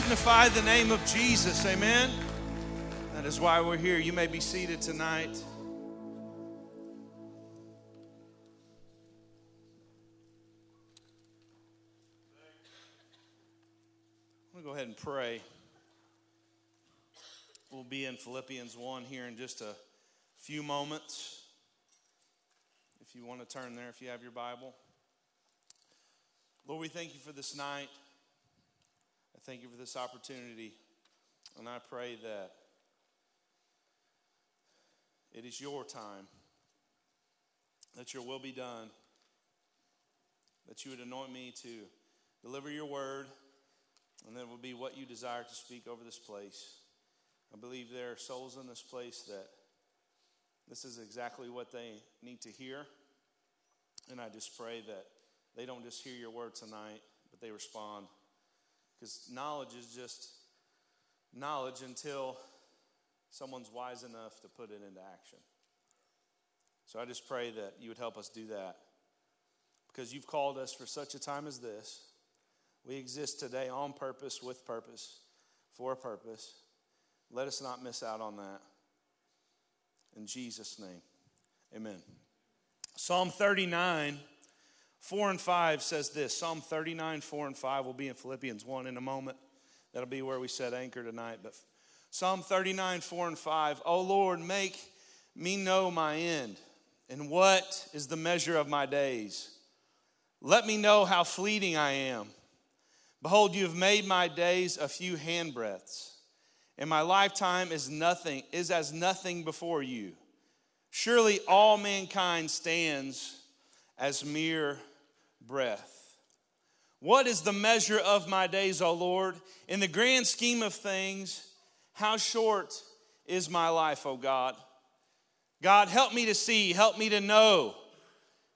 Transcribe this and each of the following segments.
magnify the name of Jesus. Amen. That is why we're here. You may be seated tonight. I'm going to go ahead and pray. We'll be in Philippians 1 here in just a few moments. If you want to turn there, if you have your Bible. Lord, we thank you for this night. Thank you for this opportunity. And I pray that it is your time, that your will be done, that you would anoint me to deliver your word, and that it will be what you desire to speak over this place. I believe there are souls in this place that this is exactly what they need to hear. And I just pray that they don't just hear your word tonight, but they respond. Because knowledge is just knowledge until someone's wise enough to put it into action. So I just pray that you would help us do that. Because you've called us for such a time as this. We exist today on purpose, with purpose, for a purpose. Let us not miss out on that. In Jesus' name, amen. Psalm 39, 4 and 5 says this Psalm 39, 4 and 5 will be in Philippians 1 in a moment. That'll be where we set anchor tonight. But Psalm 39, 4 and 5 Oh Lord, make me know my end, and what is the measure of my days. Let me know how fleeting I am. Behold, you have made my days a few handbreadths and my lifetime is nothing is as nothing before you surely all mankind stands as mere breath. What is the measure of my days o lord? In the grand scheme of things how short is my life o god? God help me to see help me to know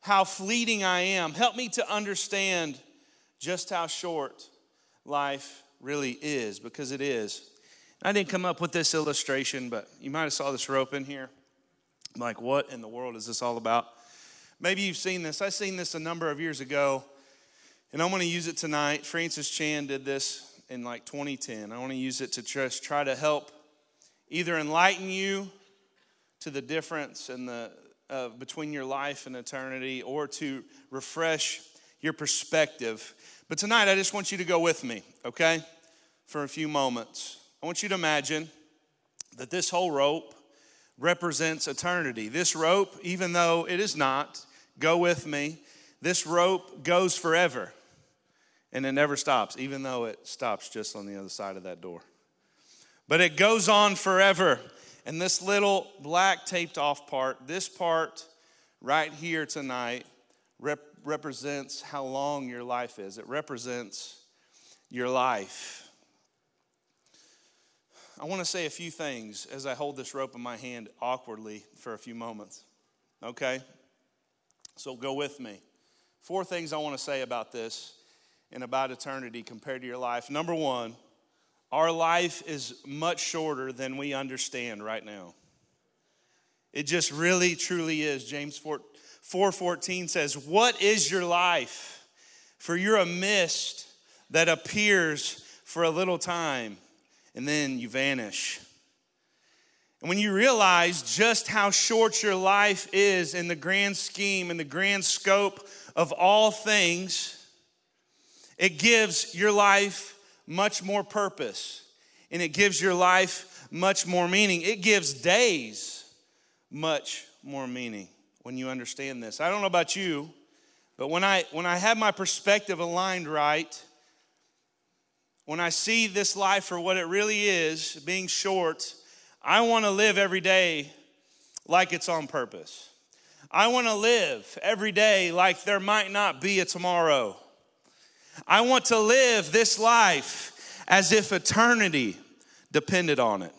how fleeting i am. Help me to understand just how short life really is because it is. I didn't come up with this illustration, but you might have saw this rope in here. I'm like, what in the world is this all about? Maybe you've seen this. I've seen this a number of years ago, and I'm going to use it tonight. Francis Chan did this in like 2010. I want to use it to just try to help either enlighten you to the difference in the uh, between your life and eternity, or to refresh your perspective. But tonight, I just want you to go with me, okay, for a few moments. I want you to imagine that this whole rope represents eternity. This rope, even though it is not, go with me, this rope goes forever and it never stops, even though it stops just on the other side of that door. But it goes on forever. And this little black taped off part, this part right here tonight, rep- represents how long your life is. It represents your life. I want to say a few things as I hold this rope in my hand awkwardly for a few moments. Okay? So go with me. Four things I want to say about this and about eternity compared to your life. Number one, our life is much shorter than we understand right now. It just really, truly is. James 4, 4.14 says, What is your life? For you're a mist that appears for a little time and then you vanish. And when you realize just how short your life is in the grand scheme, in the grand scope of all things, it gives your life much more purpose and it gives your life much more meaning. It gives days much more meaning when you understand this. I don't know about you, but when I when I have my perspective aligned right, when I see this life for what it really is, being short, I want to live every day like it's on purpose. I want to live every day like there might not be a tomorrow. I want to live this life as if eternity depended on it.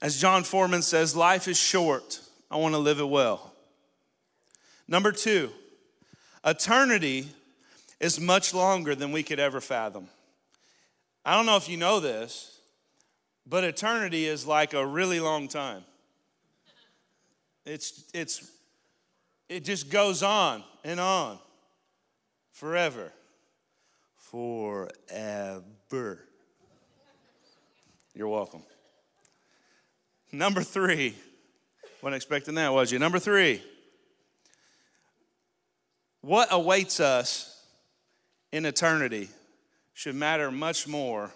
As Jon Foreman says, life is short. I want to live it well. Number two, eternity is much longer than we could ever fathom. I don't know if you know this, but eternity is like a really long time. It's, it's, it just goes on and on forever. Forever. You're welcome. Number three, wasn't expecting that, was you? Number three, what awaits us in eternity should matter much more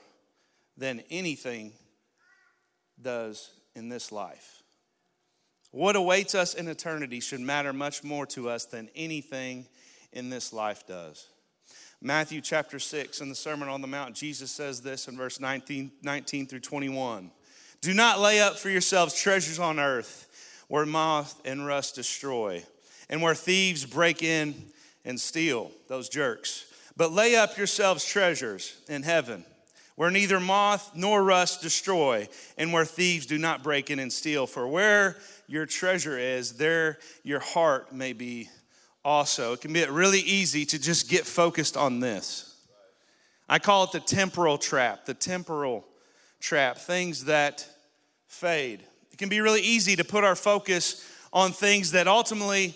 than anything does in this life. What awaits us in eternity should matter much more to us than anything in this life does. Matthew chapter 6 in the Sermon on the Mount, Jesus says this in verse 19, 19 through 21. Do not lay up for yourselves treasures on earth where moth and rust destroy and where thieves break in and steal, those jerks. But lay up yourselves treasures in heaven where neither moth nor rust destroy and where thieves do not break in and steal. For where your treasure is, there your heart may be also. It can be really easy to just get focused on this. I call it the temporal trap, the temporal trap, things that fade. It can be really easy to put our focus on things that ultimately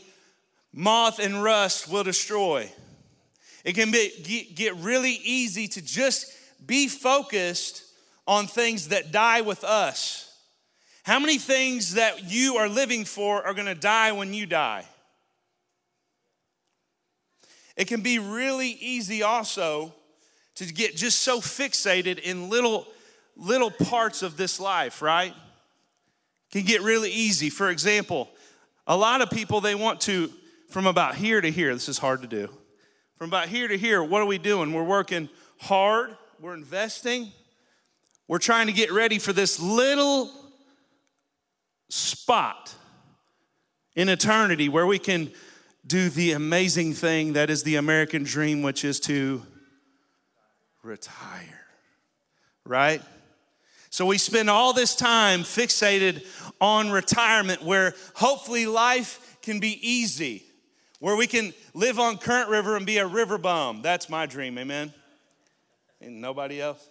moth and rust will destroy. It can be, get really easy to just be focused on things that die with us. How many things that you are living for are to die when you die? It can be really easy also to get just so fixated in little little parts of this life, right? Can get really easy. For example, a lot of people they want to from about here to here. This is hard to do. From about here to here, what are we doing? We're working hard, we're investing, we're trying to get ready for this little spot in eternity where we can do the amazing thing that is the American dream, which is to retire, right? So we spend all this time fixated on retirement where hopefully life can be easy, where we can live on Current River and be a river bum. That's my dream, amen? And nobody else?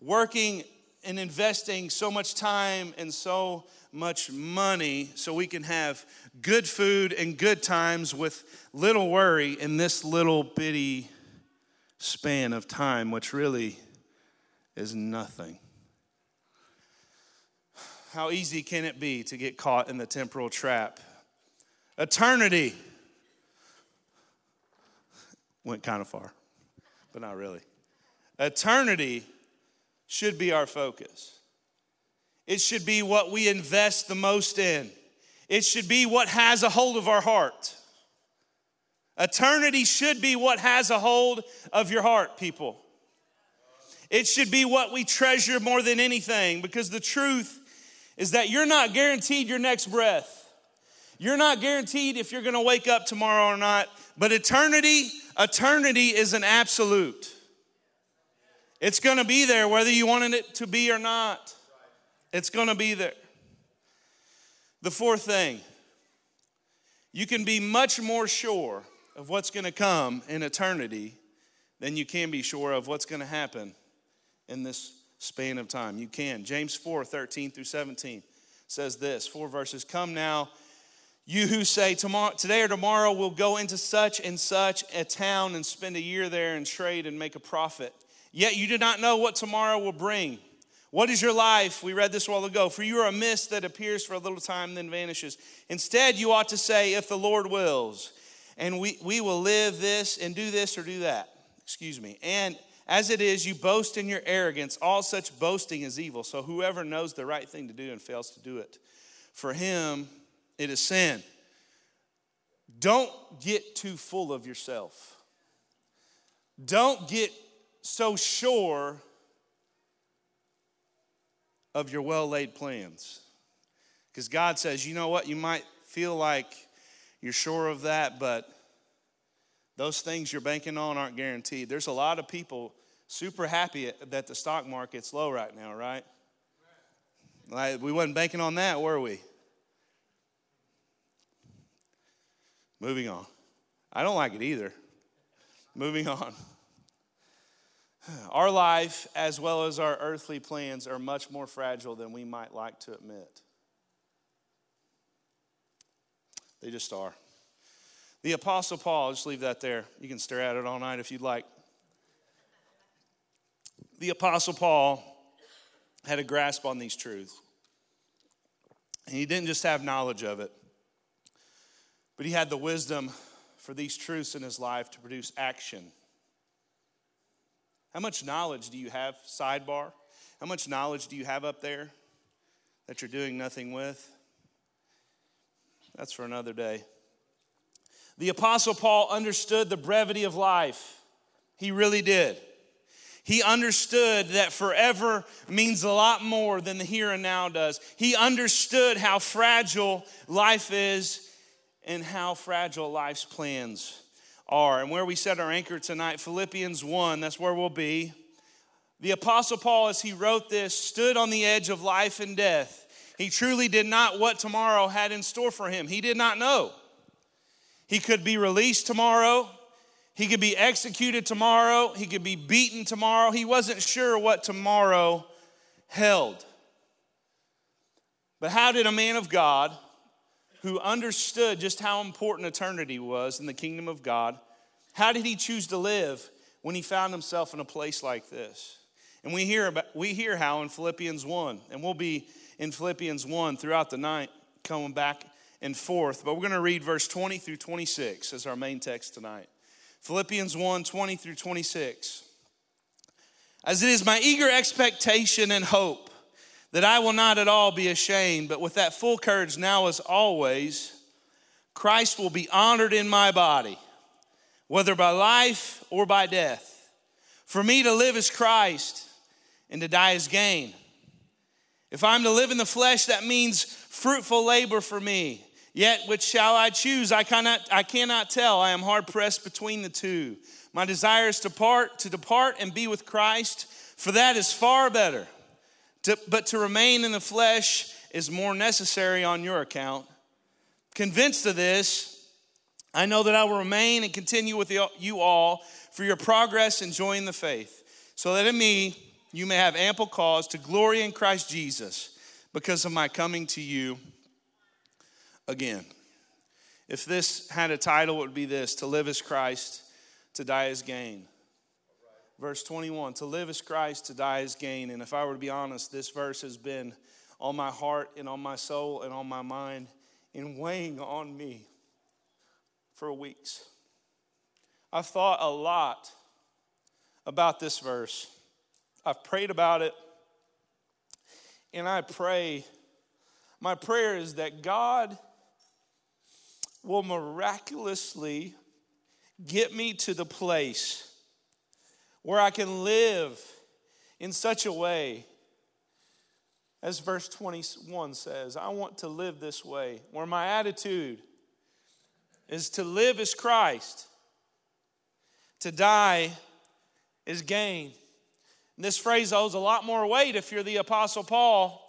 Working and investing so much time and so much money so we can have good food and good times with little worry in this little bitty span of time, which really is nothing. How easy can it be to get caught in the temporal trap? Eternity went kind of far, but not really. Eternity should be our focus. It should be what we invest the most in. It should be what has a hold of our heart. Eternity should be what has a hold of your heart, people. It should be what we treasure more than anything because the truth is that you're not guaranteed your next breath. You're not guaranteed if you're going to wake up tomorrow or not, but eternity, eternity is an absolute. It's going to be there whether you wanted it to be or not. It's going to be there. The fourth thing, you can be much more sure of what's going to come in eternity than you can be sure of what's going to happen in this span of time. You can. James 4 13 through 17 says this four verses Come now, you who say, tomorrow, Today or tomorrow we'll go into such and such a town and spend a year there and trade and make a profit. Yet you do not know what tomorrow will bring. What is your life? We read this a while ago. For you are a mist that appears for a little time, then vanishes. Instead, you ought to say, if the Lord wills, and we, we will live this and do this or do that. Excuse me. And as it is, you boast in your arrogance. All such boasting is evil. So whoever knows the right thing to do and fails to do it, for him it is sin. Don't get too full of yourself. Don't get so sure of your well laid plans. Because God says, you know what, you might feel like you're sure of that, but those things you're banking on aren't guaranteed. There's a lot of people super happy that the stock market's low right now, right? Like, we wasn't banking on that, were we? Moving on. I don't like it either. Moving on. Our life, as well as our earthly plans, are much more fragile than we might like to admit. They just are. The Apostle Paul, just leave that there. You can stare at it all night if you'd like. The Apostle Paul had a grasp on these truths. And he didn't just have knowledge of it, but he had the wisdom for these truths in his life to produce action. How much knowledge do you have, sidebar? How much knowledge do you have up there that you're doing nothing with? That's for another day. The Apostle Paul understood the brevity of life. He really did. He understood that forever means a lot more than the here and now does. He understood how fragile life is and how fragile life's plans are. And where we set our anchor tonight, Philippians 1, that's where we'll be. The Apostle Paul, as he wrote this, stood on the edge of life and death. He truly did not what tomorrow had in store for him. He did not know. He could be released tomorrow. He could be executed tomorrow. He could be beaten tomorrow. He wasn't sure what tomorrow held. But how did a man of God who understood just how important eternity was in the kingdom of God, how did he choose to live when he found himself in a place like this? And we hear about, we hear how in Philippians 1, and we'll be in Philippians 1 throughout the night, coming back and forth. But we're going to read verse 20 through 26 as our main text tonight. Philippians 1 20 through 26. As it is my eager expectation and hope that I will not at all be ashamed, but with that full courage now as always, Christ will be honored in my body, whether by life or by death. For me to live is Christ, and to die is gain. If I'm to live in the flesh, that means fruitful labor for me. Yet which shall I choose? I cannot, I cannot tell. I am hard pressed between the two. My desire is to part, to depart and be with Christ, for that is far better. To, but to remain in the flesh is more necessary on your account. Convinced of this, I know that I will remain and continue with you all for your progress and joy in the faith, so that in me you may have ample cause to glory in Christ Jesus because of my coming to you again. If this had a title, it would be this To live as Christ, to die as gain. Verse 21 To live as Christ, to die as gain. And if I were to be honest, this verse has been on my heart and on my soul and on my mind and weighing on me for weeks. I've thought a lot about this verse. I've prayed about it. And I pray, my prayer is that God will miraculously get me to the place where I can live in such a way, as verse 21 says, I want to live this way, where my attitude is to live as Christ, to die is gain. And this phrase holds a lot more weight if you're the Apostle Paul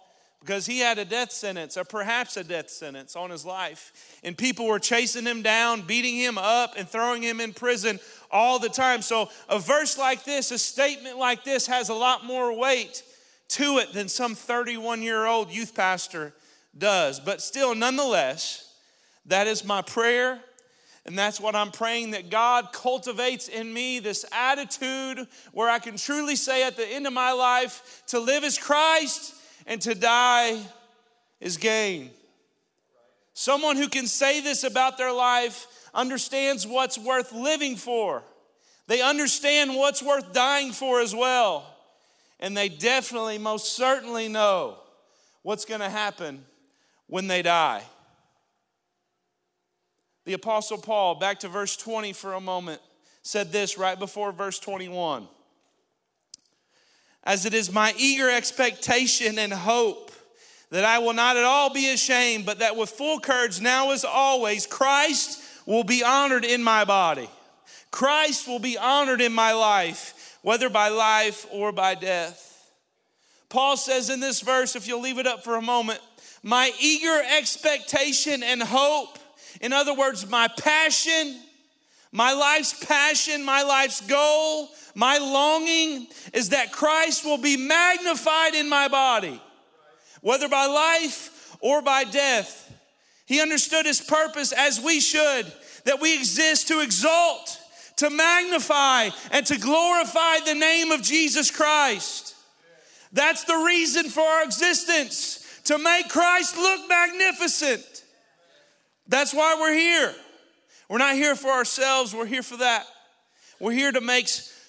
because he had a death sentence, or perhaps a death sentence on his life. And people were chasing him down, beating him up, and throwing him in prison all the time. So, a verse like this, a statement like this, has a lot more weight to it than some 31 year old youth pastor does. But still, nonetheless, that is my prayer. And that's what I'm praying that God cultivates in me this attitude where I can truly say at the end of my life to live as Christ and to die is gain. Someone who can say this about their life understands what's worth living for. They understand what's worth dying for as well. And they definitely, most certainly know what's going to happen when they die. The Apostle Paul, back to verse 20 for a moment, said this right before verse 21 as it is my eager expectation and hope that I will not at all be ashamed, but that with full courage, now as always, Christ will be honored in my body. Christ will be honored in my life, whether by life or by death. Paul says in this verse, if you'll leave it up for a moment, my eager expectation and hope, in other words, my passion, my life's passion, my life's goal, my longing is that Christ will be magnified in my body, whether by life or by death. He understood his purpose as we should, that we exist to exalt, to magnify and to glorify the name of Jesus Christ. That's the reason for our existence, to make Christ look magnificent. That's why we're here. We're not here for ourselves, we're here for that. We're here to make,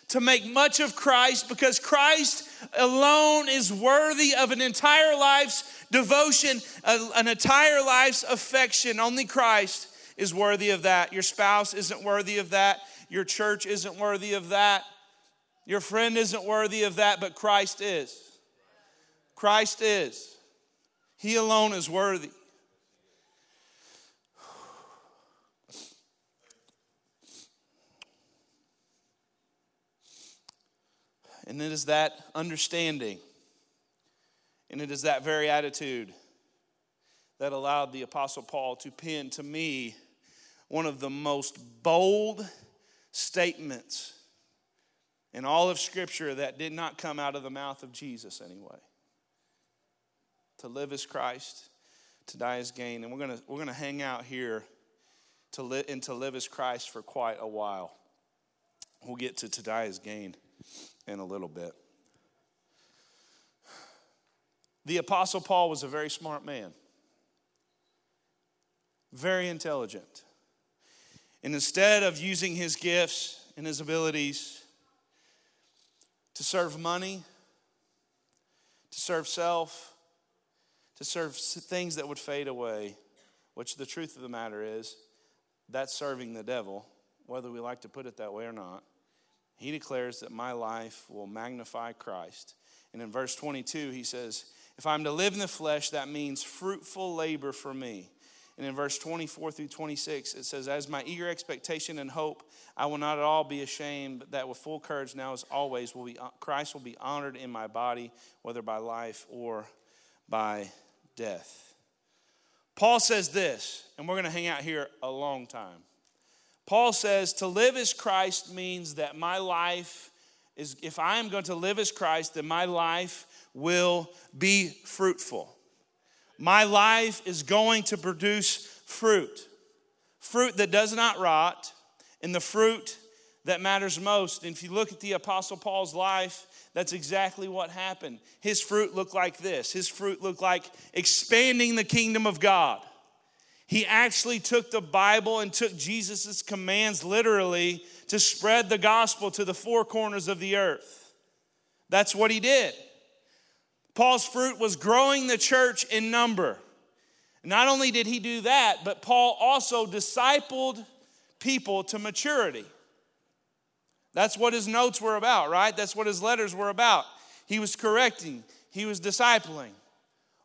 to make much of Christ because Christ alone is worthy of an entire life's devotion, an entire life's affection. Only Christ is worthy of that. Your spouse isn't worthy of that. Your church isn't worthy of that. Your friend isn't worthy of that, but Christ is. Christ is. He alone is worthy. And it is that understanding, and it is that very attitude that allowed the Apostle Paul to pen to me one of the most bold statements in all of Scripture that did not come out of the mouth of Jesus anyway. To live as Christ, to die as gain. And we're gonna, we're gonna hang out here to live and to live as Christ for quite a while. We'll get to to die as gain in a little bit. The Apostle Paul was a very smart man, very intelligent. And instead of using his gifts and his abilities to serve money, to serve self, to serve things that would fade away, which the truth of the matter is, that's serving the devil, whether we like to put it that way or not. He declares that my life will magnify Christ. And in verse 22, he says, If I'm to live in the flesh, that means fruitful labor for me. And in verse 24 through 26, it says, As my eager expectation and hope, I will not at all be ashamed, but that with full courage now as always, will be, Christ will be honored in my body, whether by life or by death. Paul says this, and we're going to hang out here a long time. Paul says to live as Christ means that my life is, if I am going to live as Christ, then my life will be fruitful. My life is going to produce fruit, fruit that does not rot, and the fruit that matters most. And if you look at the Apostle Paul's life, that's exactly what happened. His fruit looked like this his fruit looked like expanding the kingdom of God. He actually took the Bible and took Jesus' commands literally to spread the gospel to the four corners of the earth. That's what he did. Paul's fruit was growing the church in number. Not only did he do that, but Paul also discipled people to maturity. That's what his notes were about, right? That's what his letters were about. He was correcting, he was discipling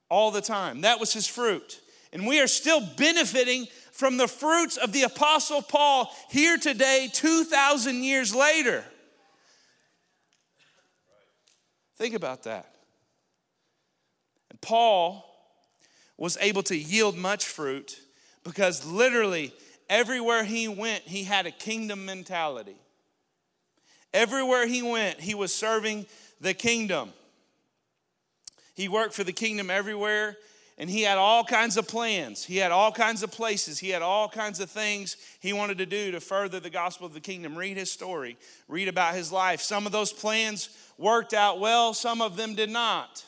all the time. That was his fruit. And we are still benefiting from the fruits of the Apostle Paul here today, 2,000 years later. Think about that. And Paul was able to yield much fruit because literally everywhere he went, he had a kingdom mentality. Everywhere he went, he was serving the kingdom. He worked for the kingdom everywhere and he had all kinds of plans. He had all kinds of places. He had all kinds of things he wanted to do to further the gospel of the kingdom. Read his story, read about his life. Some of those plans worked out well, some of them did not.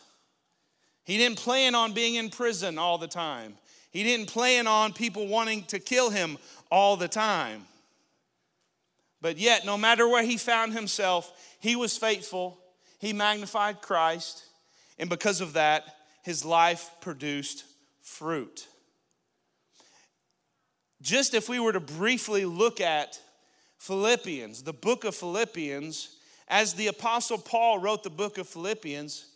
He didn't plan on being in prison all the time, he didn't plan on people wanting to kill him all the time. But yet, no matter where he found himself, he was faithful. He magnified Christ. And because of that, his life produced fruit. Just if we were to briefly look at Philippians, the book of Philippians, as the Apostle Paul wrote the book of Philippians,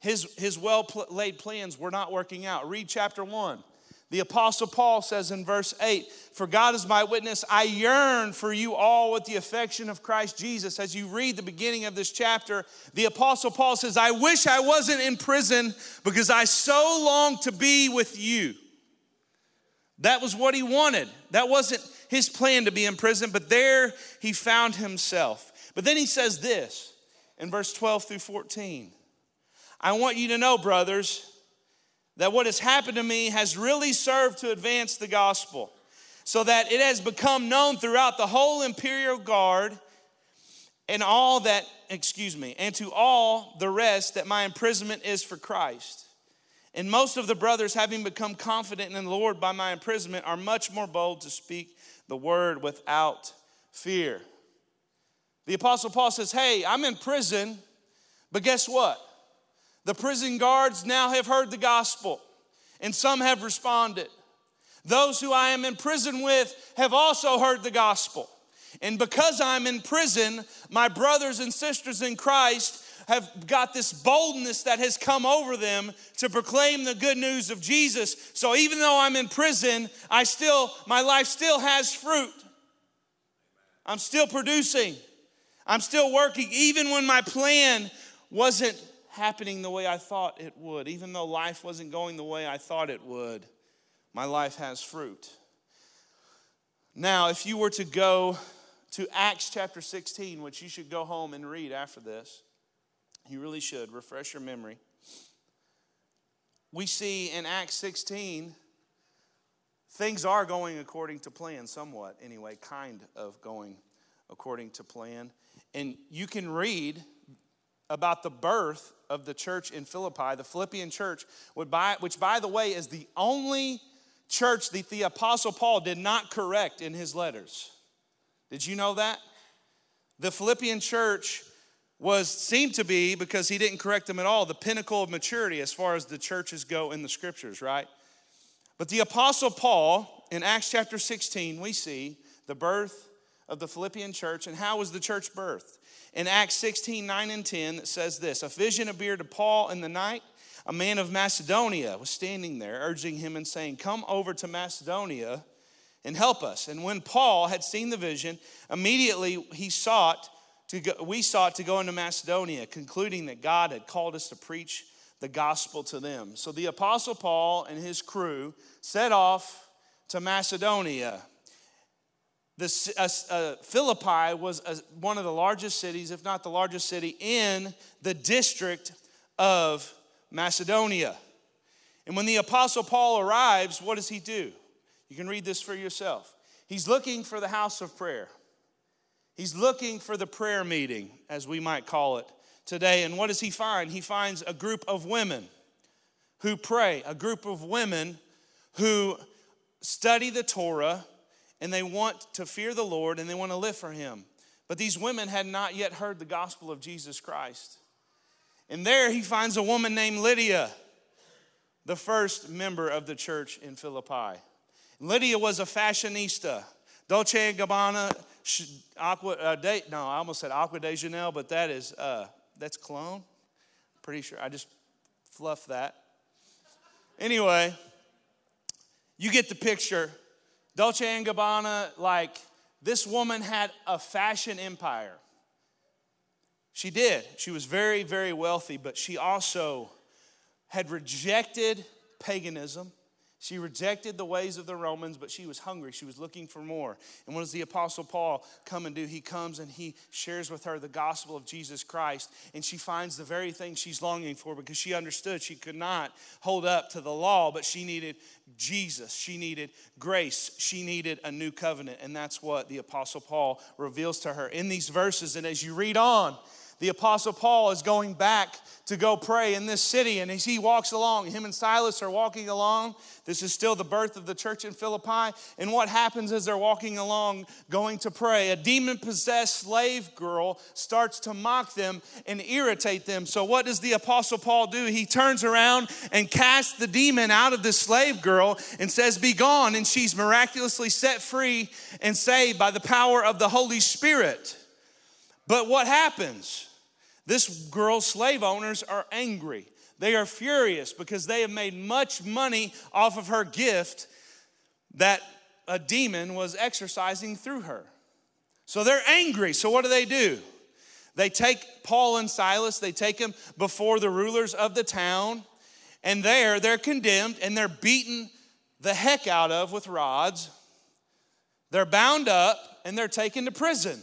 his, his well laid plans were not working out. Read chapter 1. The Apostle Paul says in verse 8, For God is my witness, I yearn for you all with the affection of Christ Jesus. As you read the beginning of this chapter, the Apostle Paul says, I wish I wasn't in prison because I so long to be with you. That was what he wanted. That wasn't his plan to be in prison, but there he found himself. But then he says this in verse 12 through 14 I want you to know, brothers, that what has happened to me has really served to advance the gospel. so that it has become known throughout the whole imperial guard and all that, excuse me, and to all the rest that my imprisonment is for Christ. And most of the brothers, having become confident in the Lord by my imprisonment, are much more bold to speak the word without fear. The Apostle Paul says, Hey, I'm in prison, but guess what? The prison guards now have heard the gospel, and some have responded. Those who I am in prison with have also heard the gospel. And because I'm in prison, my brothers and sisters in Christ have got this boldness that has come over them to proclaim the good news of Jesus. So even though I'm in prison, I still my life still has fruit. I'm still producing. I'm still working even when my plan wasn't happening the way I thought it would. Even though life wasn't going the way I thought it would, my life has fruit. Now, if you were to go to Acts chapter 16, which you should go home and read after this. You really should. Refresh your memory. We see in Acts 16, things are going according to plan, somewhat anyway, kind of going according to plan. And you can read about the birth of the church in Philippi, the Philippian church, which, by the way, is the only church that the Apostle Paul did not correct in his letters. Did you know that? The Philippian church was seemed to be because he didn't correct them at all the pinnacle of maturity as far as the churches go in the scriptures, right? But the apostle Paul in Acts chapter 16 we see the birth of the Philippian church and how was the church birthed? In Acts 16, 9 and 10, it says this A vision appeared to Paul in the night. A man of Macedonia was standing there, urging him and saying, Come over to Macedonia and help us. And when Paul had seen the vision, immediately he sought to go, we sought to go into Macedonia, concluding that God had called us to preach the gospel to them. So the apostle Paul and his crew set off to Macedonia. The, uh, uh, Philippi was a, one of the largest cities, if not the largest city, in the district of Macedonia. And when the apostle Paul arrives, what does he do? You can read this for yourself. He's looking for the house of prayer. He's looking for the prayer meeting, as we might call it today. And what does he find? He finds a group of women who pray, a group of women who study the Torah and they want to fear the Lord and they want to live for Him. But these women had not yet heard the gospel of Jesus Christ. And there he finds a woman named Lydia, the first member of the church in Philippi. Lydia was a fashionista. Dolce & Gabbana, Aqua, uh, de, no, I almost said Aqua de Janelle, but that is, uh, that's cologne. Pretty sure. I just fluffed that. Anyway, you get the picture. Dolce & Gabbana, like, this woman had a fashion empire. She did. She was very, very wealthy, but she also had rejected paganism. She rejected the ways of the Romans, but she was hungry. She was looking for more. And what does the Apostle Paul come and do? He comes and he shares with her the gospel of Jesus Christ, and she finds the very thing she's longing for because she understood she could not hold up to the law, but she needed Jesus. She needed grace. She needed a new covenant. And that's what the Apostle Paul reveals to her in these verses. And as you read on, the Apostle Paul is going back to go pray in this city. And as he walks along, him and Silas are walking along. This is still the birth of the church in Philippi. And what happens as they're walking along, going to pray? A demon possessed slave girl starts to mock them and irritate them. So, what does the Apostle Paul do? He turns around and casts the demon out of this slave girl and says, Be gone. And she's miraculously set free and saved by the power of the Holy Spirit. But what happens? This girl's slave owners are angry. They are furious because they have made much money off of her gift that a demon was exercising through her. So they're angry. So what do they do? They take Paul and Silas, they take them before the rulers of the town, and there they're condemned and they're beaten the heck out of with rods. They're bound up and they're taken to prison.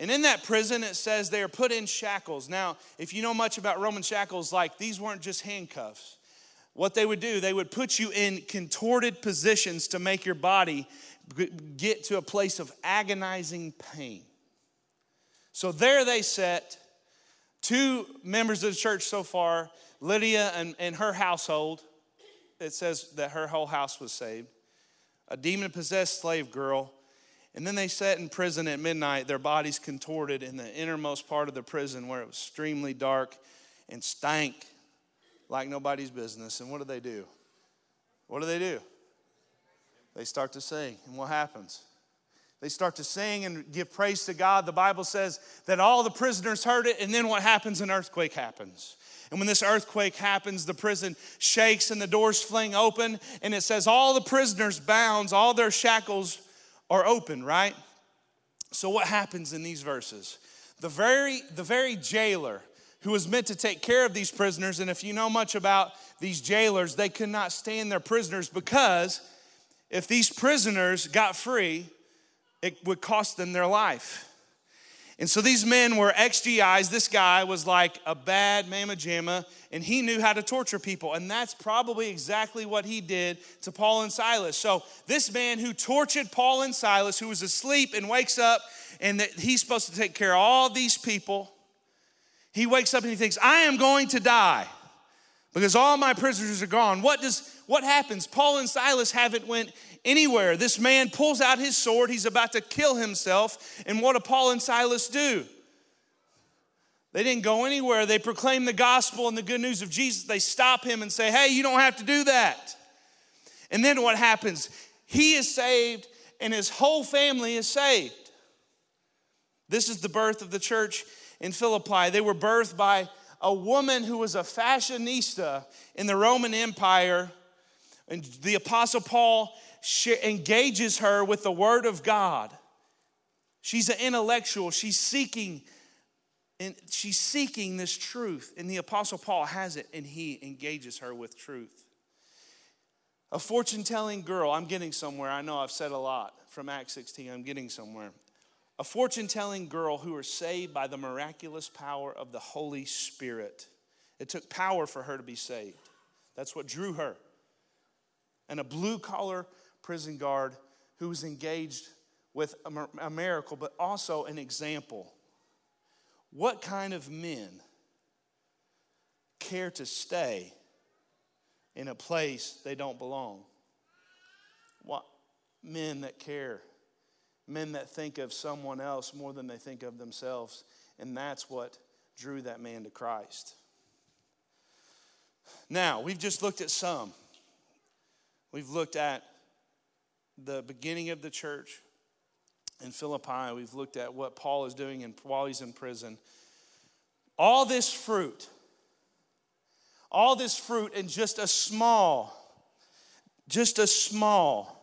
And in that prison, it says they are put in shackles. Now, if you know much about Roman shackles, like these weren't just handcuffs. What they would do, they would put you in contorted positions to make your body get to a place of agonizing pain. So there they sat, two members of the church so far, Lydia and, and her household. It says that her whole house was saved. A demon possessed slave girl. And then they sat in prison at midnight, their bodies contorted in the innermost part of the prison where it was extremely dark and stank like nobody's business. And what do they do? What do they do? They start to sing. And what happens? They start to sing and give praise to God. The Bible says that all the prisoners heard it, and then what happens? An earthquake happens. And when this earthquake happens, the prison shakes and the doors fling open, and it says all the prisoners' bounds, all their shackles are open, right? So what happens in these verses? The very, the very jailer who was meant to take care of these prisoners, and if you know much about these jailers, they could not stand their prisoners because if these prisoners got free, it would cost them their life. And so these men were XGIs. This guy was like a bad mamma jamma, and he knew how to torture people. And that's probably exactly what he did to Paul and Silas. So this man who tortured Paul and Silas, who was asleep and wakes up, and that he's supposed to take care of all these people, he wakes up and he thinks, I am going to die because all my prisoners are gone. What does what happens? Paul and Silas haven't went anywhere. This man pulls out his sword, he's about to kill himself. And what do Paul and Silas do? They didn't go anywhere. They proclaim the gospel and the good news of Jesus. They stop him and say, Hey, you don't have to do that. And then what happens? He is saved and his whole family is saved. This is the birth of the church in Philippi. They were birthed by a woman who was a fashionista in the Roman Empire. And the Apostle Paul engages her with the Word of God. She's an intellectual. She's seeking, and she's seeking this truth. And the Apostle Paul has it, and he engages her with truth. A fortune telling girl, I'm getting somewhere. I know I've said a lot from Acts 16, I'm getting somewhere. A fortune telling girl who was saved by the miraculous power of the Holy Spirit. It took power for her to be saved. That's what drew her. And a blue collar prison guard who was engaged with a miracle, but also an example. What kind of men care to stay in a place they don't belong? What men that care, men that think of someone else more than they think of themselves, and that's what drew that man to Christ. Now, we've just looked at some. We've looked at the beginning of the church in Philippi. We've looked at what Paul is doing in, while he's in prison. All this fruit, all this fruit in just a small, just a small,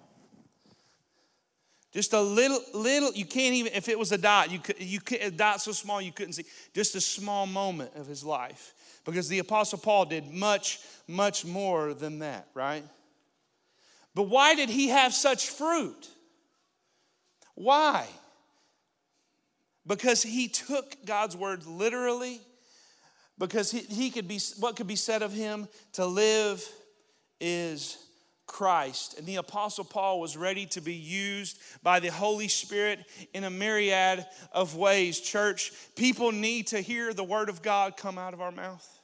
just a little, little, you can't even, if it was a dot, you could, you could, a dot so small you couldn't see, just a small moment of his life. Because the Apostle Paul did much, much more than that, right? But why did he have such fruit? Why? Because he took God's word literally, because he, he could be, what could be said of him? To live is Christ. And the Apostle Paul was ready to be used by the Holy Spirit in a myriad of ways. Church, people need to hear the word of God come out of our mouth.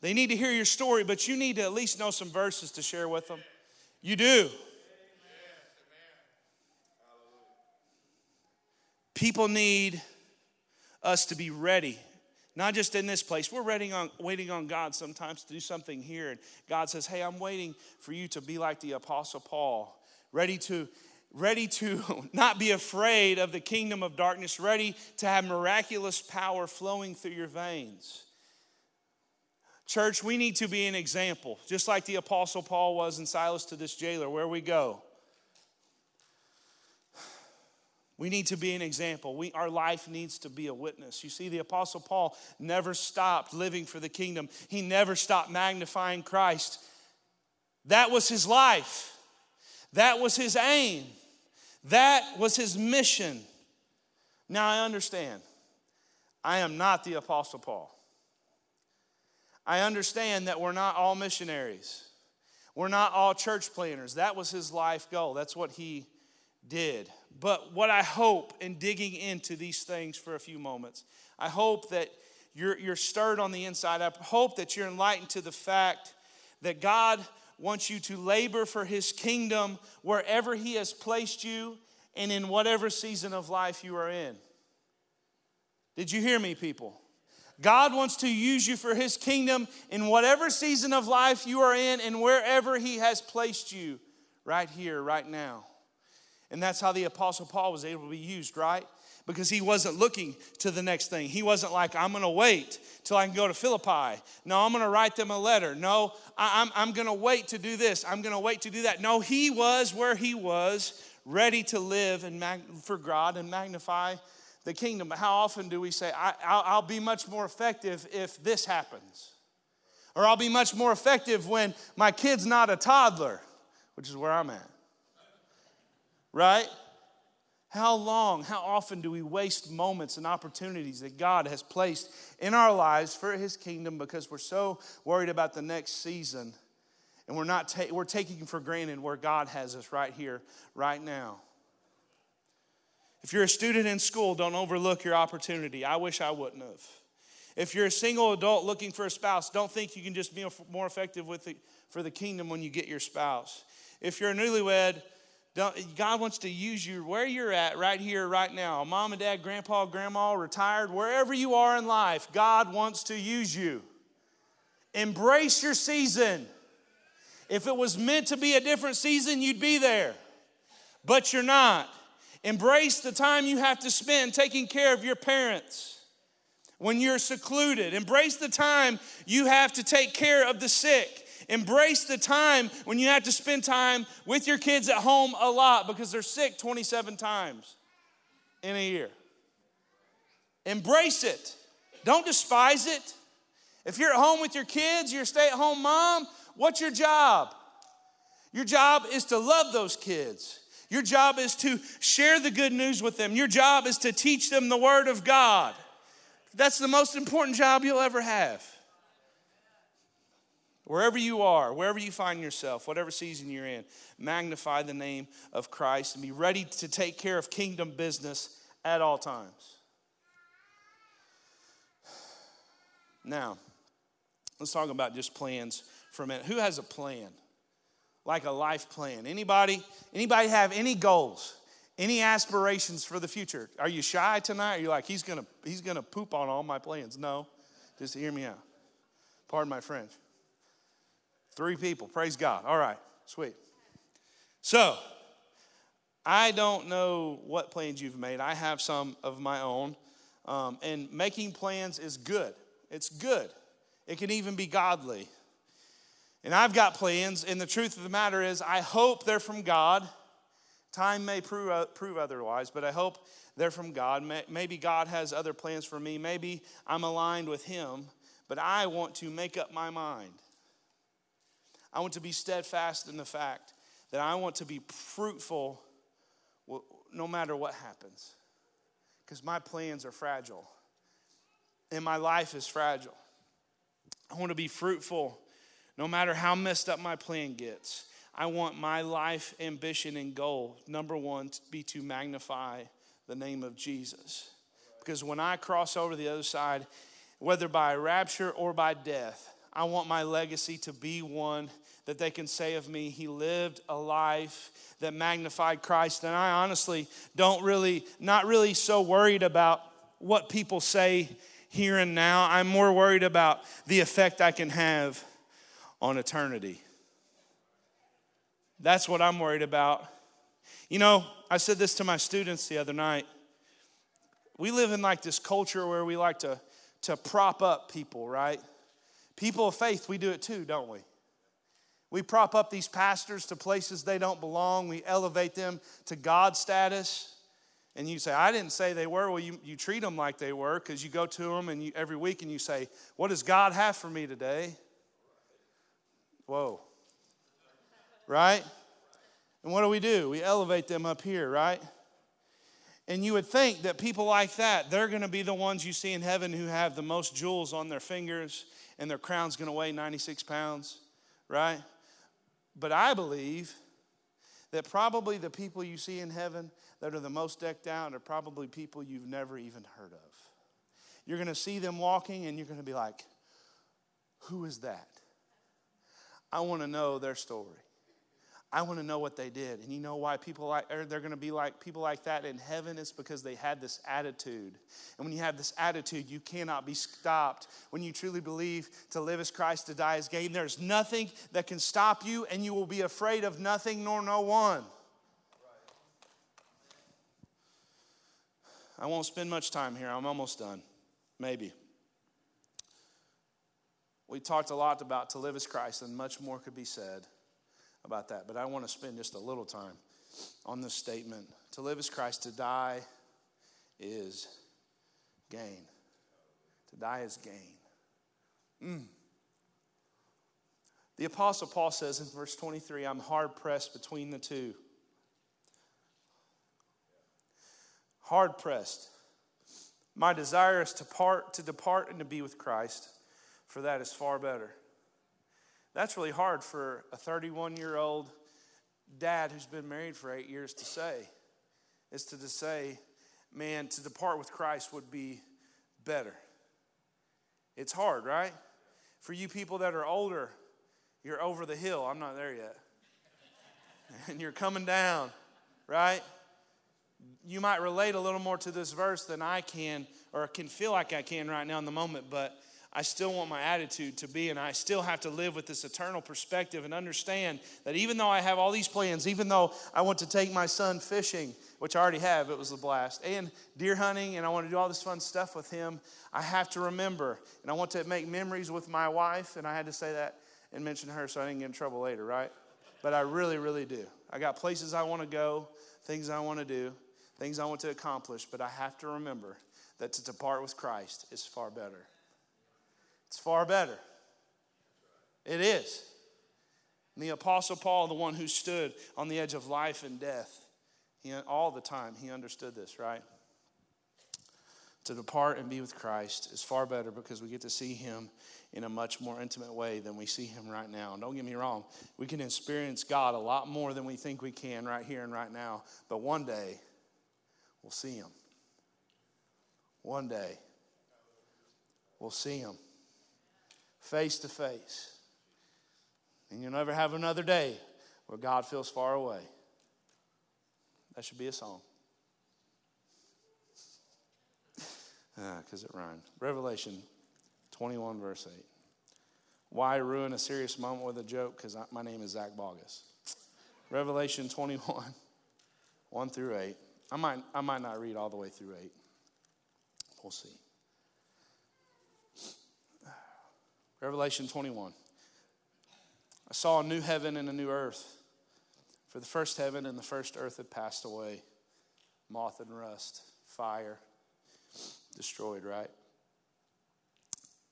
They need to hear your story, but you need to at least know some verses to share with them. You do. People need us to be ready. Not just in this place. We're waiting on, waiting on God sometimes to do something here. And God says, Hey, I'm waiting for you to be like the Apostle Paul, ready to, ready to not be afraid of the kingdom of darkness, ready to have miraculous power flowing through your veins. Church, we need to be an example, just like the Apostle Paul was and Silas to this jailer, where we go. We need to be an example. We, our life needs to be a witness. You see, the Apostle Paul never stopped living for the kingdom, he never stopped magnifying Christ. That was his life, that was his aim, that was his mission. Now I understand, I am not the Apostle Paul. I understand that we're not all missionaries. We're not all church planners. That was his life goal. That's what he did. But what I hope in digging into these things for a few moments, I hope that you're, you're stirred on the inside. I hope that you're enlightened to the fact that God wants you to labor for his kingdom wherever he has placed you and in whatever season of life you are in. Did you hear me, people? God wants to use you for his kingdom in whatever season of life you are in and wherever he has placed you right here, right now. And that's how the Apostle Paul was able to be used, right? Because he wasn't looking to the next thing. He wasn't like, I'm gonna wait till I can go to Philippi. No, I'm gonna write them a letter. No, I'm, I'm gonna wait to do this. I'm gonna wait to do that. No, he was where he was, ready to live and mag- for God and magnify the kingdom. How often do we say, I, will be much more effective if this happens? Or I'll be much more effective when my kid's not a toddler, which is where I'm at. Right? How long, how often do we waste moments and opportunities that God has placed in our lives for His kingdom because we're so worried about the next season and we're not ta- we're taking for granted where God has us right here, right now. If you're a student in school, don't overlook your opportunity. I wish I wouldn't have. If you're a single adult looking for a spouse, don't think you can just be more effective with the, for the kingdom when you get your spouse. If you're a newlywed, God wants to use you where you're at right here, right now. Mom and dad, grandpa, grandma, retired, wherever you are in life, God wants to use you. Embrace your season. If it was meant to be a different season, you'd be there, but you're not. Embrace the time you have to spend taking care of your parents when you're secluded. Embrace the time you have to take care of the sick. Embrace the time when you have to spend time with your kids at home a lot because they're sick 27 times in a year. Embrace it. Don't despise it. If you're at home with your kids, you're a stay at home mom, what's your job? Your job is to love those kids. Your job is to share the good news with them. Your job is to teach them the Word of God. That's the most important job you'll ever have. Wherever you are, wherever you find yourself, whatever season you're in, magnify the name of Christ and be ready to take care of kingdom business at all times. Now, let's talk about just plans for a minute. Who has a plan? Like a life plan. Anybody anybody have any goals? Any aspirations for the future? Are you shy tonight? Are you like he's going to he's going to poop on all my plans? No. Just hear me out. Pardon my French. Three people. Praise God. All right. Sweet. So, I don't know what plans you've made. I have some of my own. Um, and making plans is good. It's good. It can even be godly. And I've got plans, and the truth of the matter is, I hope they're from God. Time may prove, uh, prove otherwise, but I hope they're from God. Maybe God has other plans for me. Maybe I'm aligned with Him, but I want to make up my mind. I want to be steadfast in the fact that I want to be fruitful no matter what happens, because my plans are fragile and my life is fragile. I want to be fruitful no matter how messed up my plan gets, I want my life ambition and goal, number one, to be to magnify the name of Jesus. Because when I cross over the other side, whether by rapture or by death, I want my legacy to be one that they can say of me, he lived a life that magnified Christ. And I honestly don't really, not really so worried about what people say here and now. I'm more worried about the effect I can have on eternity. That's what I'm worried about. You know, I said this to my students the other night. We live in like this culture where we like to, to prop up people, right? People of faith, we do it too, don't we? We prop up these pastors to places they don't belong. We elevate them to God status. And you say, I didn't say they were. Well, you, you treat them like they were because you go to them and you, every week and you say, What does God have for me today? Whoa. Right? And what do we do? We elevate them up here, right? And you would think that people like that, they're going to be the ones you see in heaven who have the most jewels on their fingers and their crown's going to weigh 96 pounds, right? But I believe that probably the people you see in heaven that are the most decked out are probably people you've never even heard of. You're going to see them walking and you're going to be like, who is that? I want to know their story. I want to know what they did. And you know why people like they're going to be like people like that in heaven is because they had this attitude. And when you have this attitude, you cannot be stopped. When you truly believe to live as Christ, to die as gain, there's nothing that can stop you and you will be afraid of nothing nor no one. I won't spend much time here. I'm almost done. Maybe. We talked a lot about to live as Christ, and much more could be said about that. But I want to spend just a little time on this statement. To live as Christ, to die is gain. To die is gain. Mm. The Apostle Paul says in verse 23 I'm hard pressed between the two. Hard pressed. My desire is to part to depart and to be with Christ, for that is far better. That's really hard for a 31 year old dad who's been married for eight years to say, is to, say, man, to depart with Christ would be better. It's hard, right? For you people that are older, you're over the hill. I'm not there yet. And you're coming down, right? You might relate a little more to this verse than I can, or can feel like I can right now in the moment, but I still want my attitude to be, and I still have to live with this eternal perspective and understand that even though I have all these plans, even though I want to take my son fishing, which I already have, it was a blast, and deer hunting, and I want to do all this fun stuff with him, I have to remember, and I want to make memories with my wife, and I had to say that and mention her so I didn't get in trouble later, right? But I really, really do. I got places I want to go, things I want to do, things I want to accomplish, but I have to remember that to depart with Christ is far better. It's far better. It is. And the Apostle Paul, the one who stood on the edge of life and death, he, all the time, he understood this, right? To depart and be with Christ is far better because we get to see him in a much more intimate way than we see him right now. Don't get me wrong, we can experience God a lot more than we think we can right here and right now. But one day, we'll see him. One day, we'll see him face to face. And you'll never have another day where God feels far away. That should be a song. Because ah, it rhymed. Revelation 21, verse 8. Why ruin a serious moment with a joke? Because my name is Zach Bogus. Revelation 21, 1 through 8. I might, I might not read all the way through 8. We'll see. Revelation 21. I saw a new heaven and a new earth. For the first heaven and the first earth had passed away. Moth and rust, fire, destroyed, right?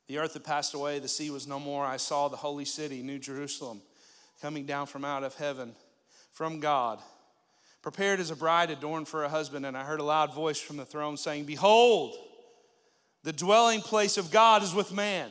The earth had passed away, the sea was no more. I saw the holy city, New Jerusalem, coming down from out of heaven, from God, prepared as a bride adorned for a husband. And I heard a loud voice from the throne saying, Behold, the dwelling place of God is with man.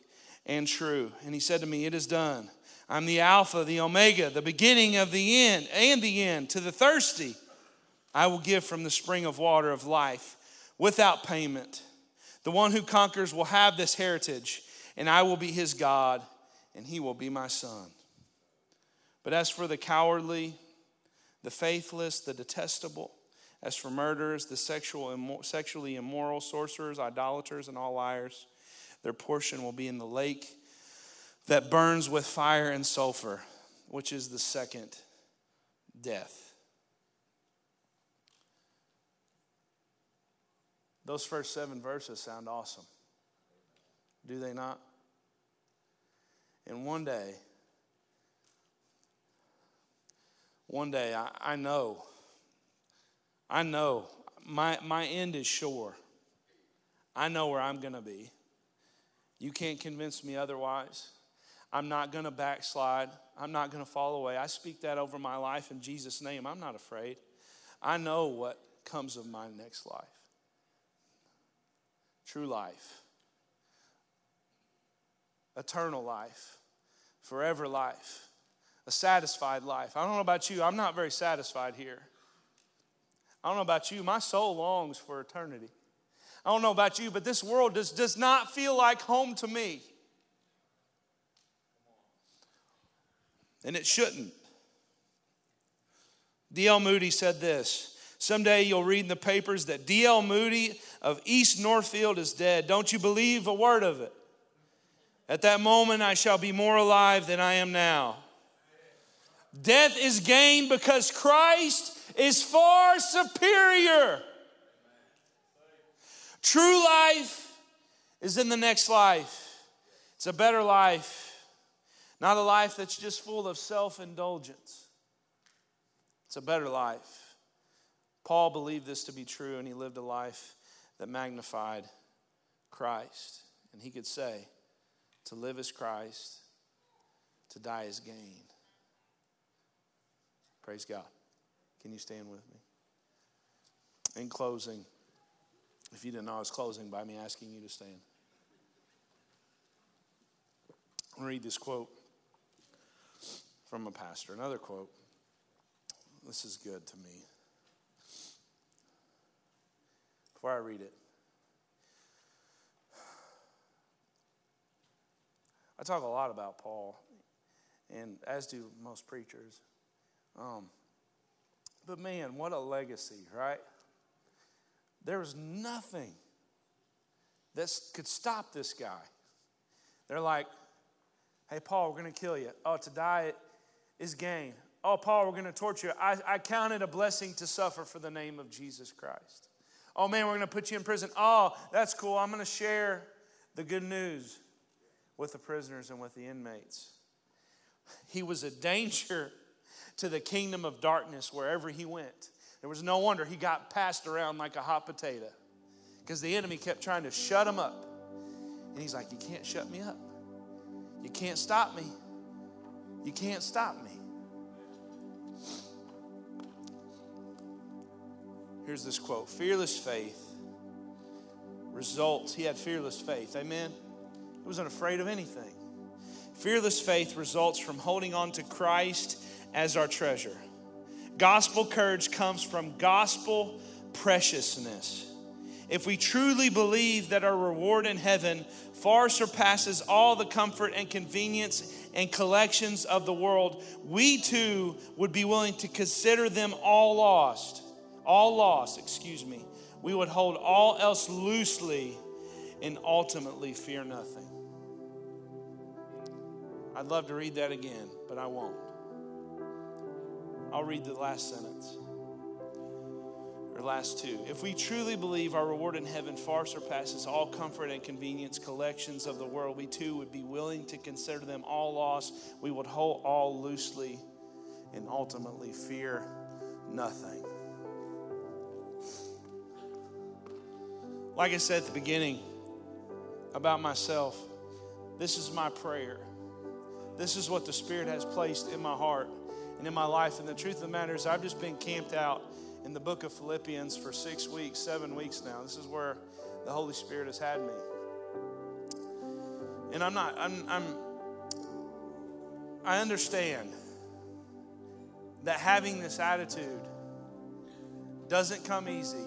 and true. And he said to me, It is done. I'm the Alpha, the Omega, the beginning of the end, and the end. To the thirsty, I will give from the spring of water of life without payment. The one who conquers will have this heritage, and I will be his God, and he will be my son. But as for the cowardly, the faithless, the detestable, as for murderers, the sexual, sexually immoral, sorcerers, idolaters, and all liars, their portion will be in the lake that burns with fire and sulfur, which is the second death. Those first seven verses sound awesome. Do they not? And one day, one day, I, I know, I know my, my end is sure. I know where I'm going to be. You can't convince me otherwise. I'm not going to backslide. I'm not going to fall away. I speak that over my life in Jesus' name. I'm not afraid. I know what comes of my next life true life, eternal life, forever life, a satisfied life. I don't know about you, I'm not very satisfied here. I don't know about you, my soul longs for eternity. I don't know about you, but this world does, does not feel like home to me. And it shouldn't. D.L. Moody said this Someday you'll read in the papers that D.L. Moody of East Northfield is dead. Don't you believe a word of it? At that moment, I shall be more alive than I am now. Death is gain because Christ is far superior. True life is in the next life. It's a better life, not a life that's just full of self indulgence. It's a better life. Paul believed this to be true, and he lived a life that magnified Christ. And he could say, to live is Christ, to die is gain. Praise God. Can you stand with me? In closing, if you didn't know I was closing by me asking you to stand, I'm read this quote from a pastor. Another quote. This is good to me. Before I read it, I talk a lot about Paul, and as do most preachers. Um, but man, what a legacy, right? There was nothing that could stop this guy. They're like, hey, Paul, we're going to kill you. Oh, to die is gain. Oh, Paul, we're going to torture you. I, I count it a blessing to suffer for the name of Jesus Christ. Oh, man, we're going to put you in prison. Oh, that's cool. I'm going to share the good news with the prisoners and with the inmates. He was a danger to the kingdom of darkness wherever he went. There was no wonder he got passed around like a hot potato because the enemy kept trying to shut him up. And he's like, You can't shut me up. You can't stop me. You can't stop me. Here's this quote Fearless faith results. He had fearless faith. Amen. He wasn't afraid of anything. Fearless faith results from holding on to Christ as our treasure. Gospel courage comes from gospel preciousness. If we truly believe that our reward in heaven far surpasses all the comfort and convenience and collections of the world, we too would be willing to consider them all lost. All lost, excuse me. We would hold all else loosely and ultimately fear nothing. I'd love to read that again, but I won't. I'll read the last sentence or last two. If we truly believe our reward in heaven far surpasses all comfort and convenience collections of the world, we too would be willing to consider them all lost. We would hold all loosely and ultimately fear nothing. Like I said at the beginning about myself, this is my prayer. This is what the Spirit has placed in my heart and in my life. And the truth of the matter is, I've just been camped out in the book of Philippians for six weeks, seven weeks now. This is where the Holy Spirit has had me. And I'm not, I'm, I'm, I understand that having this attitude doesn't come easy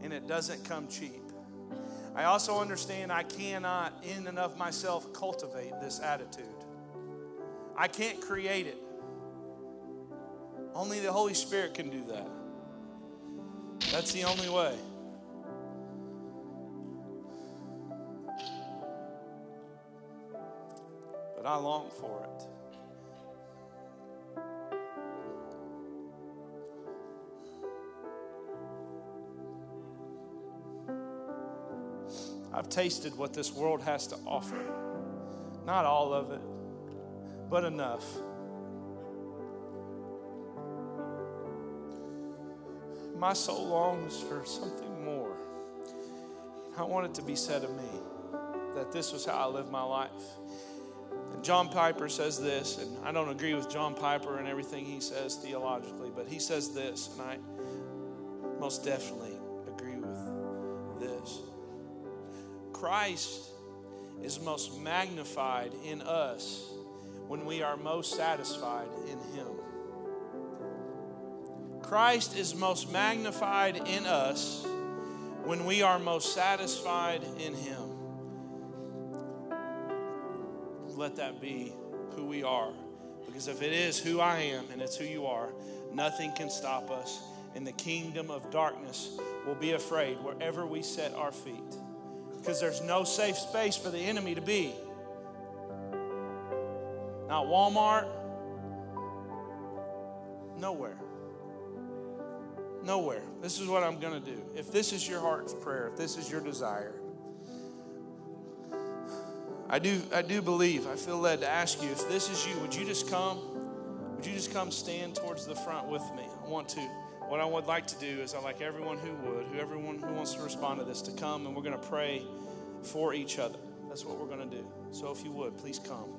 and it doesn't come cheap. I also understand I cannot, in and of myself, cultivate this attitude. I can't create it. Only the Holy Spirit can do that. That's the only way. But I long for it. I've tasted what this world has to offer. Not all of it, but enough. My soul longs for something more. I want it to be said of me that this was how I lived my life. And John Piper says this, and I don't agree with John Piper and everything he says theologically, but he says this, and I most definitely agree with this. Christ is most magnified in us when we are most satisfied in Him. Christ is most magnified in us when we are most satisfied in Him. Let that be who we are. Because if it is who I am and it's who you are, nothing can stop us. And the kingdom of darkness will be afraid wherever we set our feet. Because there's no safe space for the enemy to be. Not Walmart, nowhere. Nowhere. This is what I'm going to do. If this is your heart's prayer, if this is your desire, I do, I do believe, I feel led to ask you if this is you, would you just come? Would you just come stand towards the front with me? I want to. What I would like to do is, I like everyone who would, who everyone who wants to respond to this, to come and we're going to pray for each other. That's what we're going to do. So if you would, please come.